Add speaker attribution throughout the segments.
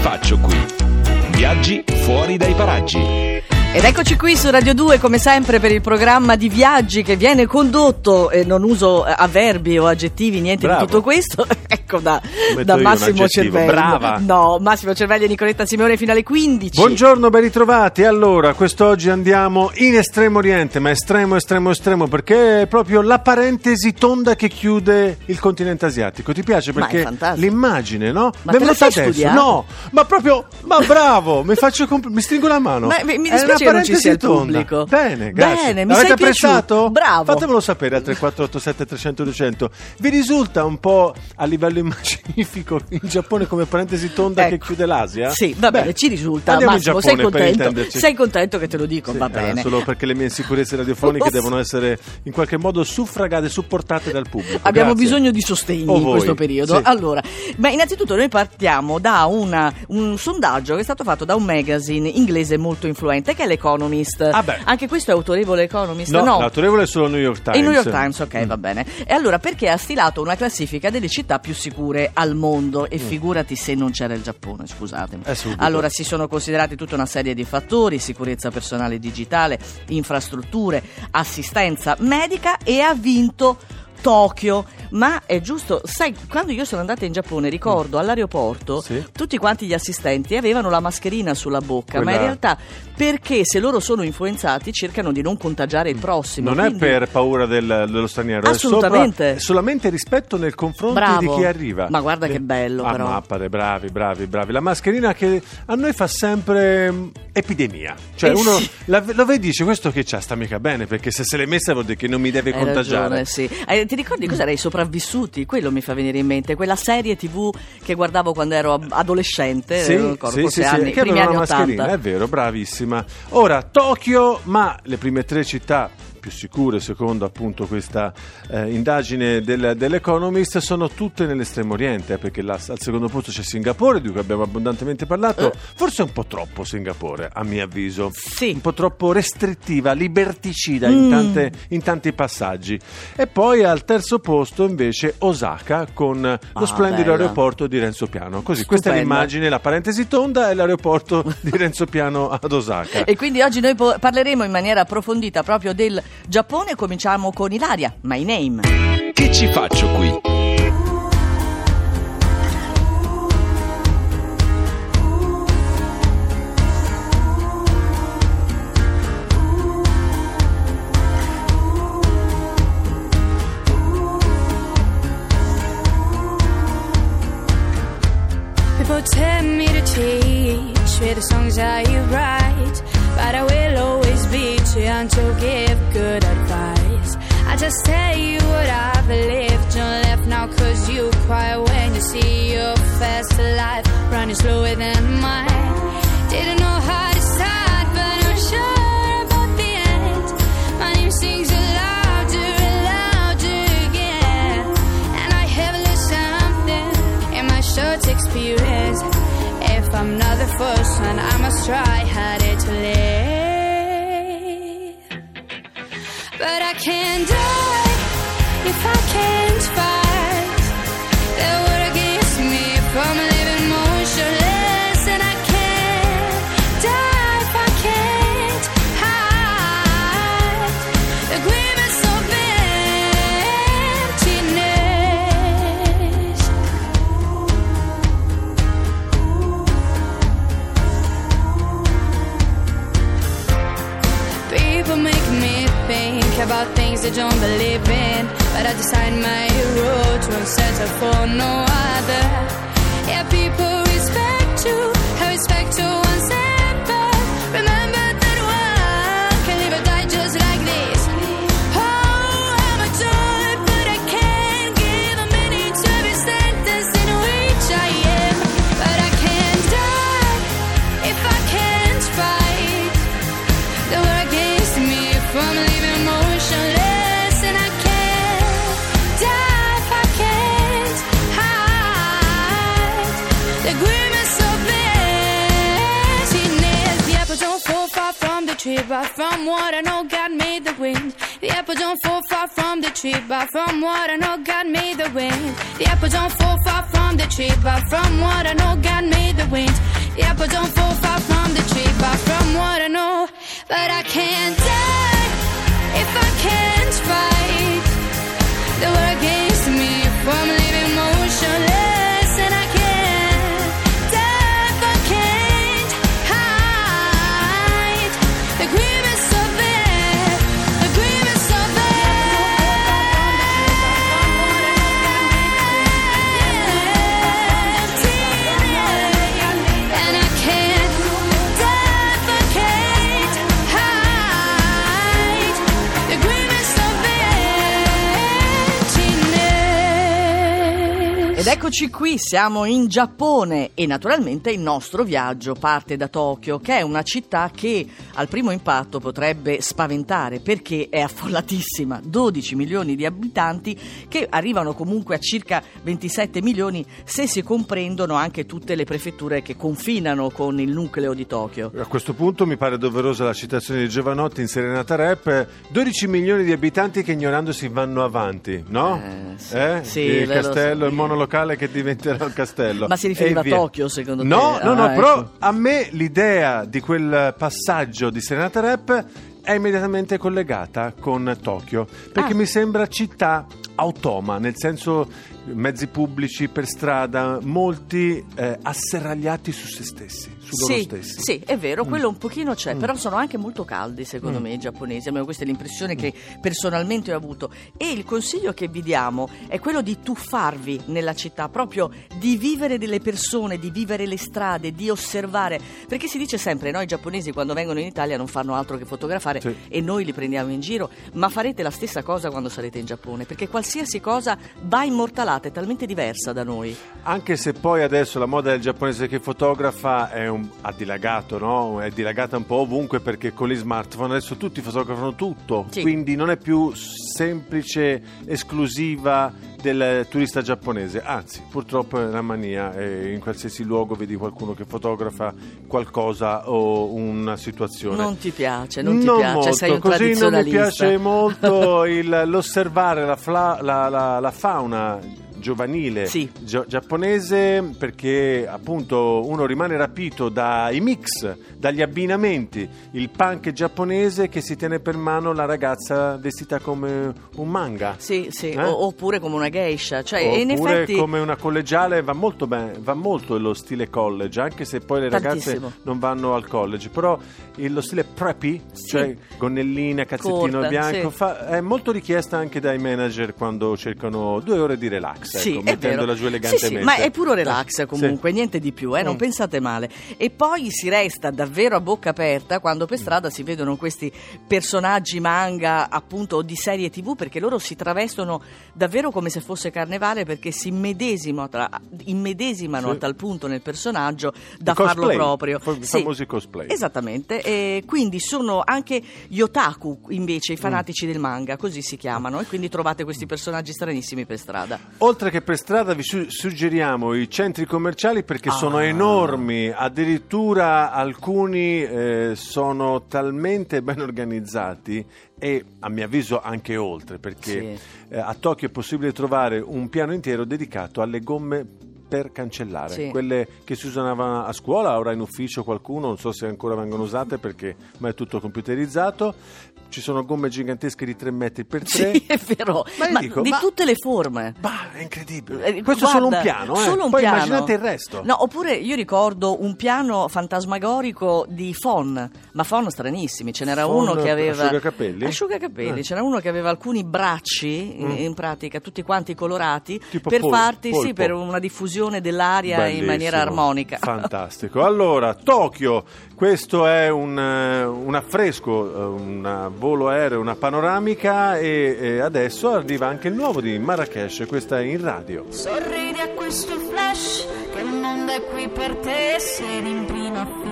Speaker 1: faccio qui? Viaggi fuori dai paraggi.
Speaker 2: Ed eccoci qui su Radio 2 come sempre per il programma di viaggi che viene condotto, e non uso eh, avverbi o aggettivi, niente
Speaker 3: Bravo.
Speaker 2: di tutto questo, ecco da, da Massimo. Cervello.
Speaker 3: Brava.
Speaker 2: No, Massimo Cervelli e Nicoletta Simeone fino alle 15.
Speaker 3: Buongiorno, ben ritrovati. Allora, quest'oggi andiamo in Estremo Oriente, ma estremo, estremo, estremo, perché è proprio la parentesi tonda che chiude il continente asiatico. Ti piace? Perché l'immagine, no?
Speaker 2: Ma te
Speaker 3: venuta
Speaker 2: sei
Speaker 3: adesso. No, ma proprio, ma bravo, mi faccio compl- mi stringo la mano.
Speaker 2: Ma mi- mi
Speaker 3: È
Speaker 2: dispiace che non ci sia il pubblico.
Speaker 3: Bene, grazie.
Speaker 2: Bene, mi
Speaker 3: L'avete
Speaker 2: sei piaciuto.
Speaker 3: apprezzato?
Speaker 2: Bravo.
Speaker 3: Fatemelo sapere al 3487 300 200. Vi risulta un po' a livello immaginifico il Giappone come parentesi tonda che
Speaker 2: Ecco.
Speaker 3: chiude l'Asia?
Speaker 2: Sì, va
Speaker 3: Beh,
Speaker 2: bene, ci risulta.
Speaker 3: andiamo in
Speaker 2: Massimo, sei
Speaker 3: Giappone per
Speaker 2: contento?
Speaker 3: intenderci.
Speaker 2: Sei contento che te lo dico?
Speaker 3: Sì,
Speaker 2: va
Speaker 3: eh,
Speaker 2: bene.
Speaker 3: solo perché le mie insicurezze radiofoniche
Speaker 2: Lo
Speaker 3: devono essere in qualche modo suffragate, supportate dal pubblico.
Speaker 2: Abbiamo
Speaker 3: Grazie.
Speaker 2: bisogno di sostegno in questo periodo.
Speaker 3: Sì.
Speaker 2: Allora, beh, innanzitutto noi partiamo da una- un sondaggio che è stato fatto da un magazine inglese molto influente che è l'Economist.
Speaker 3: Ah, beh.
Speaker 2: Anche questo è autorevole Economist?
Speaker 3: No, l'autorevole è solo New York Times.
Speaker 2: Il New York Times, ok,
Speaker 3: Mm.
Speaker 2: va bene. E allora perché ha stilato una classifica delle città più sicure al mondo? E figurati se non c'era il Giappone, scusatemi.
Speaker 3: Mm. Eh,
Speaker 2: allora si sono considerati tutta una serie di fattori: sicurezza personale digitale, infrastrutture, assistenza medica e ha vinto. Tokyo, ma è giusto, sai, quando io sono andata in Giappone ricordo all'aeroporto
Speaker 3: Mm. Sì.
Speaker 2: tutti quanti gli assistenti avevano la mascherina sulla bocca, ma
Speaker 3: Quella-
Speaker 2: in realtà perché se loro sono influenzati cercano di non contagiare il prossimo.
Speaker 3: Non è
Speaker 2: quindi-
Speaker 3: per paura del- dello straniero,
Speaker 2: Assolutamente.
Speaker 3: è sopra- è solamente rispetto nei confronti
Speaker 2: Bravo.
Speaker 3: di chi arriva.
Speaker 2: Ma guarda che bello,
Speaker 3: Ah,
Speaker 2: però.
Speaker 3: mappare, bravi, bravi, bravi. La mascherina che a noi fa sempre mm, epidemia. Cioè,
Speaker 2: Eh
Speaker 3: uno
Speaker 2: sì.
Speaker 3: la- lo vedi dice questo che c'ha sta mica bene, perché se se l'è messa vuol dire che non mi deve
Speaker 2: Hai
Speaker 3: contagiare.
Speaker 2: ragione, sì. Eh, ti ricordi cos'era i sopravvissuti? Quello mi fa venire in mente, quella serie tv che guardavo quando ero adolescente,
Speaker 3: Sì,
Speaker 2: non ricordo,
Speaker 3: sì,
Speaker 2: forse
Speaker 3: sì, sì,
Speaker 2: anni,
Speaker 3: che
Speaker 2: primi anni
Speaker 3: una
Speaker 2: 80.
Speaker 3: mascherina, è vero, bravissima. Ora, Tokyo, ma le prime tre città più sicure, secondo appunto questa eh, indagine del- dell'Economist, sono tutte nell'estremo oriente, eh, perché là, al secondo posto c'è Singapore, di cui abbiamo abbondantemente parlato,
Speaker 2: Eh.
Speaker 3: forse un po' troppo Singapore, a mio avviso.
Speaker 2: Sì.
Speaker 3: Un po' troppo restrittiva, liberticida in,
Speaker 2: Mm.
Speaker 3: tante- in tanti passaggi. E poi al terzo posto invece Osaka con lo
Speaker 2: Ah,
Speaker 3: splendido
Speaker 2: bella.
Speaker 3: aeroporto di Renzo Piano. Così, questa è l'immagine, la parentesi tonda è l'aeroporto di Renzo Piano ad Osaka.
Speaker 2: E quindi oggi noi parleremo in maniera approfondita proprio del Giappone. Cominciamo con Ilaria, My Name.
Speaker 1: Che ci faccio qui?
Speaker 4: From from what I know, God made the
Speaker 1: wind. The apple don't fall far from the tree, but from what I know, God made the wind. The apple don't fall far from the tree, but from what I know, God made the wind. The apple don't fall far from the tree, but from what I know, but I can't die if I can't fight. The world against me if
Speaker 2: eccoci qui, siamo in Giappone e naturalmente il nostro viaggio parte da Tokyo, che è una città che al primo impatto potrebbe spaventare perché è affollatissima, 12 milioni di abitanti che arrivano comunque a circa 27 milioni se si comprendono anche tutte le prefetture che confinano con il nucleo di Tokyo.
Speaker 3: A questo punto mi pare doverosa la citazione di Giovanotti in Serenata Rap, 12 milioni di abitanti che ignorandosi vanno avanti, no?
Speaker 2: Eh, sì.
Speaker 3: Eh?
Speaker 2: Sì,
Speaker 3: il castello,
Speaker 2: sa.
Speaker 3: il monolocale che diventerà il castello.
Speaker 2: Ma si riferiva a. Tokyo, secondo te?
Speaker 3: No, no,
Speaker 2: Ah,
Speaker 3: no, però
Speaker 2: ecco.
Speaker 3: a me l'idea di quel passaggio di Serenata Rap è immediatamente collegata con Tokyo, perché
Speaker 2: Ah.
Speaker 3: mi sembra città automa, nel senso mezzi pubblici per strada, molti eh, asserragliati su se stessi, su loro
Speaker 2: Sì,
Speaker 3: stessi.
Speaker 2: sì, è vero,
Speaker 3: Mm.
Speaker 2: quello un pochino c'è, però sono anche molto caldi secondo me i giapponesi, almeno questa è l'impressione che personalmente ho avuto. E il consiglio che vi diamo è quello di tuffarvi nella città, proprio di vivere delle persone, di vivere le strade, di osservare, perché si dice sempre, no, i giapponesi quando vengono in Italia non fanno altro che fotografare
Speaker 3: Sì.
Speaker 2: e noi li prendiamo in giro, ma farete la stessa cosa quando sarete in Giappone, perché qualsiasi cosa va immortalata, è talmente diversa da noi.
Speaker 3: Anche se poi adesso la moda del giapponese che fotografa è un, ha dilagato, no? È dilagata un po' ovunque perché con gli smartphone adesso tutti fotografano tutto,
Speaker 2: Sì.
Speaker 3: quindi non è più semplice, esclusiva del turista giapponese, anzi purtroppo è una mania e in qualsiasi luogo vedi qualcuno che fotografa qualcosa o una situazione.
Speaker 2: Non ti piace, non ti
Speaker 3: Non
Speaker 2: piace,
Speaker 3: molto,
Speaker 2: sei un
Speaker 3: così non mi piace molto il- l'osservare la, fla- la- la- la fauna giovanile
Speaker 2: Sì.
Speaker 3: gio- giapponese perché appunto uno rimane rapito dai mix, dagli abbinamenti, il punk giapponese che si tiene per mano la ragazza vestita come un manga.
Speaker 2: Sì, sì,
Speaker 3: Eh?
Speaker 2: o- oppure come una geisha, cioè
Speaker 3: Oppure
Speaker 2: effetti
Speaker 3: come una collegiale va molto bene, va molto lo stile college, anche se poi le ragazze
Speaker 2: Tantissimo.
Speaker 3: non vanno al college, però lo stile preppy,
Speaker 2: Sì.
Speaker 3: cioè gonnellina, cazzettino
Speaker 2: Corta,
Speaker 3: bianco,
Speaker 2: sì.
Speaker 3: fa- è molto richiesta anche dai manager quando cercano due ore di relax,
Speaker 2: Sì,
Speaker 3: ecco,
Speaker 2: vero.
Speaker 3: mettendola giù
Speaker 2: Sì,
Speaker 3: elegantemente.
Speaker 2: sì, ma è puro relax
Speaker 3: Sì.
Speaker 2: comunque, niente di più, eh, non
Speaker 3: Mm.
Speaker 2: pensate male. E poi si resta davvero a bocca aperta quando per strada si vedono questi personaggi manga, appunto, o di serie TV, perché loro si travestono davvero come se fosse carnevale, perché si immedesimano, tra- immedesimano
Speaker 3: Sì.
Speaker 2: a tal punto nel personaggio da
Speaker 3: I
Speaker 2: farlo
Speaker 3: cosplay,
Speaker 2: proprio.
Speaker 3: fa- i
Speaker 2: Sì.
Speaker 3: famosi cosplay.
Speaker 2: Esattamente, e quindi sono anche gli otaku invece, i fanatici del manga, così si chiamano, e quindi trovate questi personaggi stranissimi per strada.
Speaker 3: Oltre che per strada vi su- suggeriamo i centri commerciali perché sono
Speaker 2: Ah.
Speaker 3: enormi, addirittura alcuni eh, sono talmente ben organizzati e a mio avviso anche oltre perché
Speaker 2: Sì.
Speaker 3: eh, a Tokyo è possibile trovare un piano intero dedicato alle gomme per cancellare,
Speaker 2: Sì.
Speaker 3: quelle che si usavano a scuola, ora in ufficio qualcuno, non so se ancora vengono usate perché ma è tutto computerizzato. Ci sono gomme gigantesche di 3 metri per 3.
Speaker 2: Sì, è vero,
Speaker 3: Ma
Speaker 2: ma
Speaker 3: dico,
Speaker 2: di
Speaker 3: ma-
Speaker 2: tutte le forme.
Speaker 3: Bah, è incredibile.
Speaker 2: Eh,
Speaker 3: Questo è solo un piano, eh.
Speaker 2: solo un
Speaker 3: Poi
Speaker 2: piano.
Speaker 3: immaginate il resto.
Speaker 2: No, oppure io ricordo un piano fantasmagorico di Fon, ma Fon stranissimi. Ce n'era
Speaker 3: Fon,
Speaker 2: uno che aveva
Speaker 3: asciugacapelli?
Speaker 2: Asciugacapelli.
Speaker 3: Eh.
Speaker 2: C'era uno che aveva alcuni bracci, in-
Speaker 3: Mm.
Speaker 2: in pratica tutti quanti colorati,
Speaker 3: Tipo
Speaker 2: per
Speaker 3: pol-
Speaker 2: farti sì,
Speaker 3: polpo.
Speaker 2: per una diffusione dell'aria in
Speaker 3: Bellissimo.
Speaker 2: maniera armonica.
Speaker 3: Fantastico. Allora, Tokyo, questo è un, eh, un affresco, eh, un volo aereo, una panoramica e, e adesso arriva anche il nuovo di Marrakesh, questa è in radio.
Speaker 5: Sorridi a questo flash che il mondo è qui per te Sei in prima fila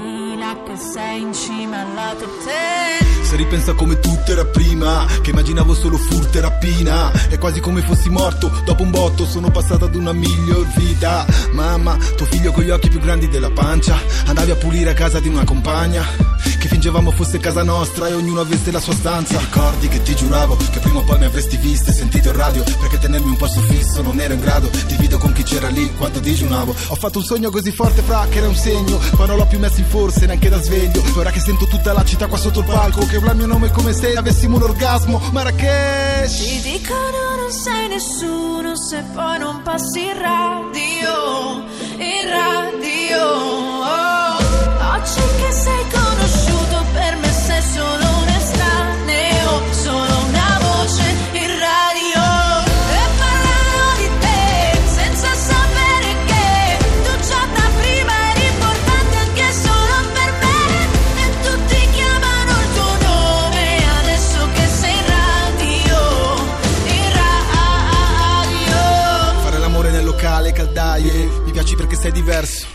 Speaker 5: che sei in cima alla top ten.
Speaker 6: Se ripensa come tutto era prima Che immaginavo solo furto e rapina È quasi come fossi morto Dopo un botto sono passato ad una miglior vita. Mamma, tuo figlio con gli occhi più grandi della pancia Andavi a pulire a casa di una compagna Che fingevamo fosse casa nostra e ognuno avesse la sua stanza. Ricordi che ti giuravo che prima o poi mi avresti visto e sentito in radio Perché tenermi un posto fisso non ero in grado. Divido con chi c'era lì quanto digiunavo. Ho fatto un sogno così forte fra che era un segno Poi non l'ho più messo in forse neanche da sveglio. Ora che sento tutta la città qua sotto il palco Che urla il mio nome come se avessimo un orgasmo. Marrakesh!
Speaker 5: Ti dicono non sei nessuno se poi non passi in radio, in radio. Oh, oggi che sei conosciuto
Speaker 6: diverso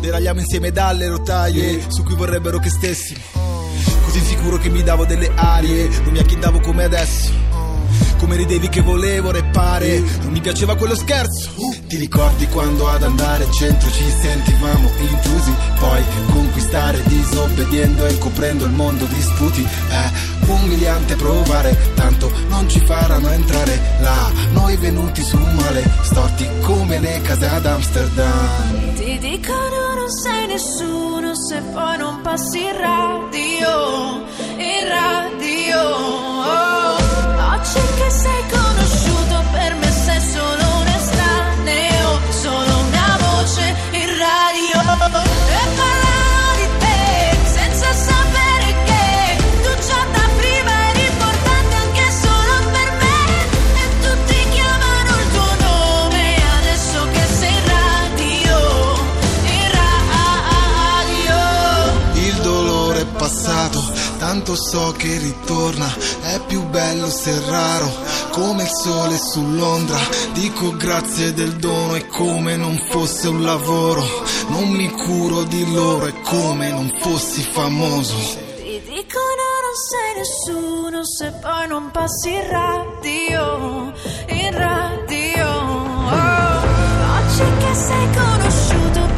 Speaker 6: Deragliamo insieme dalle rotaie Su cui vorrebbero che stessimo. Così sicuro che mi davo delle arie Non mi acchindavo come adesso. Come ridevi che volevo repare Non mi piaceva quello scherzo Ti ricordi quando ad andare al centro ci sentivamo intrusi? Poi conquistare disobbediendo e coprendo il mondo di sputi È umiliante provare Tanto non ci faranno entrare là. Noi venuti su male Storti come le case ad Amsterdam.
Speaker 5: Ti dicono non sei nessuno se poi non passi in radio, in radio. Oh, oggi che sei conosciuto
Speaker 6: so che ritorna. È più bello se raro, come il sole su Londra. Dico grazie del dono, è come non fosse un lavoro. Non mi curo di loro, è come non fossi famoso.
Speaker 5: Ti dicono non sei nessuno se poi non passi in radio, in radio. Oh, oggi che sei conosciuto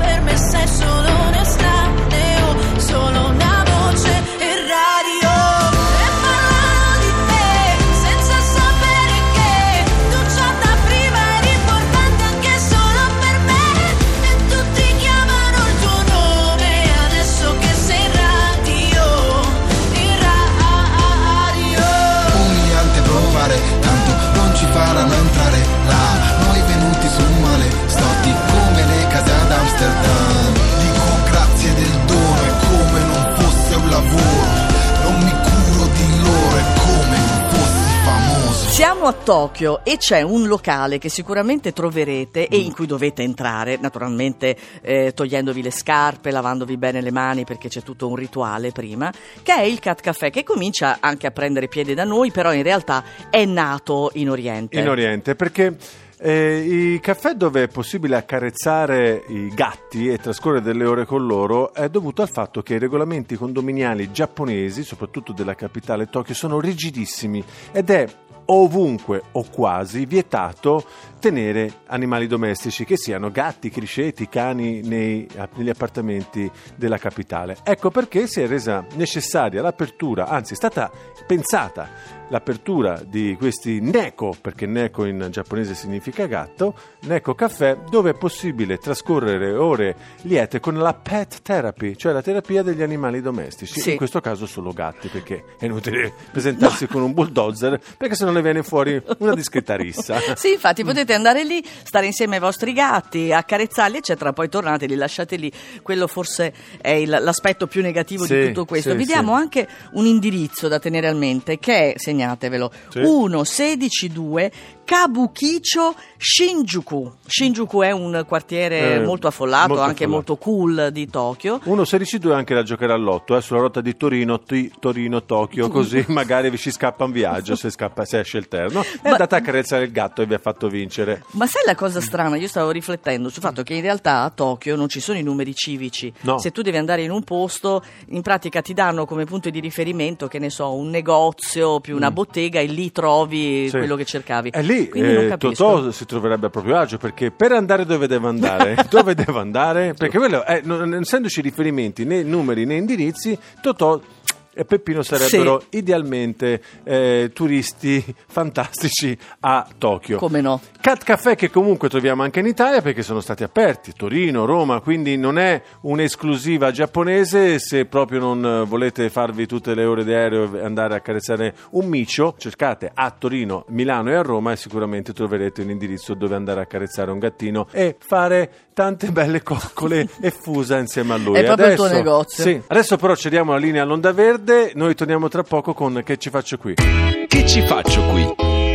Speaker 2: Tokyo e c'è un locale che sicuramente troverete e in cui dovete entrare, naturalmente eh, togliendovi le scarpe, lavandovi bene le mani perché c'è tutto un rituale prima, che è il Cat Café che comincia anche a prendere piede da noi, però in realtà è nato in Oriente.
Speaker 3: In Oriente, perché eh, i caffè dove è possibile accarezzare i gatti e trascorrere delle ore con loro è dovuto al fatto che i regolamenti condominiali giapponesi, soprattutto della capitale Tokyo, sono rigidissimi ed è ovunque o quasi vietato tenere animali domestici che siano gatti, criceti, cani nei- negli appartamenti della capitale. Ecco perché si è resa necessaria l'apertura, anzi è stata pensata l'apertura di questi Neko, perché Neko in giapponese significa gatto, Neko Caffè, dove è possibile trascorrere ore liete con la pet therapy, cioè la terapia degli animali domestici,
Speaker 2: Sì.
Speaker 3: in questo caso solo gatti, perché è inutile presentarsi con un bulldozer, perché se no ne viene fuori una discreta rissa.
Speaker 2: Sì, infatti potete andare lì, stare insieme ai vostri gatti, accarezzarli, eccetera, poi tornate, li lasciate lì. Quello forse è il- l'aspetto più negativo
Speaker 3: Sì,
Speaker 2: di tutto questo.
Speaker 3: sì,
Speaker 2: Vi diamo
Speaker 3: sì.
Speaker 2: anche un indirizzo da tenere a mente che è, segnatevelo,
Speaker 3: Sì.
Speaker 2: 1162 Kabukicho Shinjuku. Shinjuku è un quartiere
Speaker 3: Eh,
Speaker 2: molto affollato,
Speaker 3: molto
Speaker 2: anche
Speaker 3: affollato.
Speaker 2: molto cool di Tokyo.
Speaker 3: 1.16.2 anche da giocare all'otto, eh, sulla rotta di Torino, Ti- Torino-Tokyo, così magari vi ci scappa un viaggio se, scappa, se esce il terno.
Speaker 2: Ma-
Speaker 3: andate a carezzare il gatto e vi ha fatto vincere.
Speaker 2: Ma sai la cosa strana? Io stavo riflettendo sul fatto che in realtà a Tokyo non ci sono i numeri civici.
Speaker 3: No.
Speaker 2: Se tu devi andare in un posto, in pratica ti danno come punto di riferimento, che ne so, un negozio più una bottega e lì trovi
Speaker 3: Mm. Sì.
Speaker 2: quello che cercavi.
Speaker 3: E lì Lì eh. Totò si troverebbe a proprio agio perché per andare dove deve andare, dove deve andare? Perché quello, non, non essendoci riferimenti né numeri né indirizzi, Totò e Peppino sarebbero idealmente eh, turisti fantastici a Tokyo.
Speaker 2: Come no?
Speaker 3: Cat Café che comunque troviamo anche in Italia perché sono stati aperti, Torino, Roma, quindi non è un'esclusiva giapponese, se proprio non volete farvi tutte le ore di aereo e andare a carezzare un micio, cercate a Torino, Milano e a Roma e sicuramente troverete un indirizzo dove andare a carezzare un gattino e fare tante belle coccole e fusa insieme a lui.
Speaker 2: È proprio il tuo
Speaker 3: Adesso-
Speaker 2: negozio.
Speaker 3: Sì, adesso però cediamo la linea all'Onda Verde, noi torniamo tra poco con Che ci faccio qui.
Speaker 1: Che ci faccio qui?